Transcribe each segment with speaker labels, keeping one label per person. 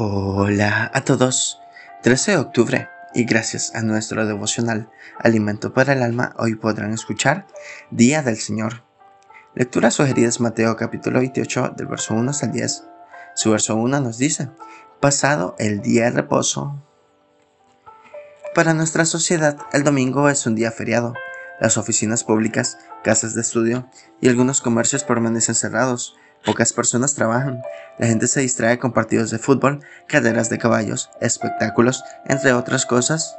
Speaker 1: Hola a todos. 13 de octubre y gracias a nuestro devocional Alimento para el Alma hoy podrán escuchar Día del Señor. Lectura sugerida es Mateo capítulo 28 del verso 1 hasta el 10. Su verso 1 nos dice, pasado el día de reposo. Para nuestra sociedad el domingo es un día feriado. Las oficinas públicas, casas de estudio y algunos comercios permanecen cerrados Pocas personas trabajan. La gente se distrae con partidos de fútbol, carreras de caballos, espectáculos, entre otras cosas.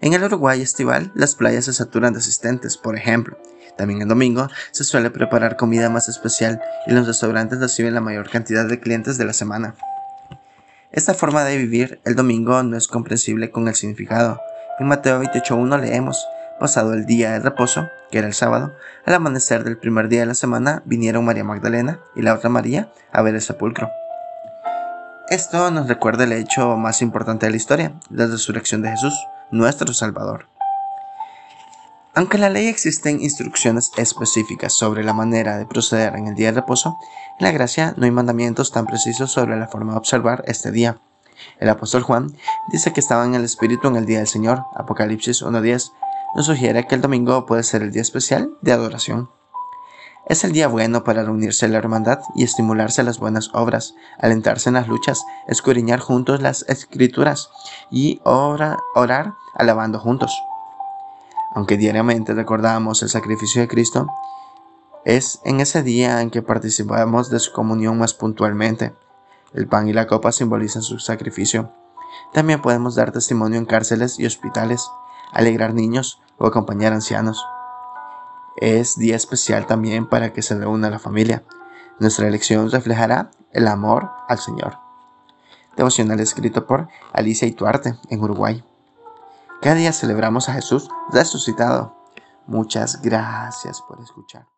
Speaker 1: En el Uruguay estival, las playas se saturan de asistentes, por ejemplo. También el domingo se suele preparar comida más especial y los restaurantes reciben la mayor cantidad de clientes de la semana. Esta forma de vivir el domingo no es comprensible con el significado. En Mateo 28.1 leemos, pasado el día de reposo, que era el sábado, al amanecer del primer día de la semana vinieron María Magdalena y la otra María a ver el sepulcro. Esto nos recuerda el hecho más importante de la historia, la resurrección de Jesús, nuestro Salvador. Aunque en la ley existen instrucciones específicas sobre la manera de proceder en el día de reposo, en la gracia no hay mandamientos tan precisos sobre la forma de observar este día. El apóstol Juan dice que estaba en el Espíritu en el día del Señor, Apocalipsis 1.10, nos sugiere que el domingo puede ser el día especial de adoración. Es el día bueno para reunirse en la hermandad y estimularse las buenas obras, alentarse en las luchas, escudriñar juntos las escrituras y orar alabando juntos. Aunque diariamente recordamos el sacrificio de Cristo, es en ese día en que participamos de su comunión más puntualmente. El pan y la copa simbolizan su sacrificio. También podemos dar testimonio en cárceles y hospitales, alegrar niños o acompañar ancianos. Es día especial también para que se reúna la familia. Nuestra elección reflejará el amor al Señor. Devocional escrito por Alicia Ituarte en Uruguay. Cada día celebramos a Jesús resucitado. Muchas gracias por escuchar.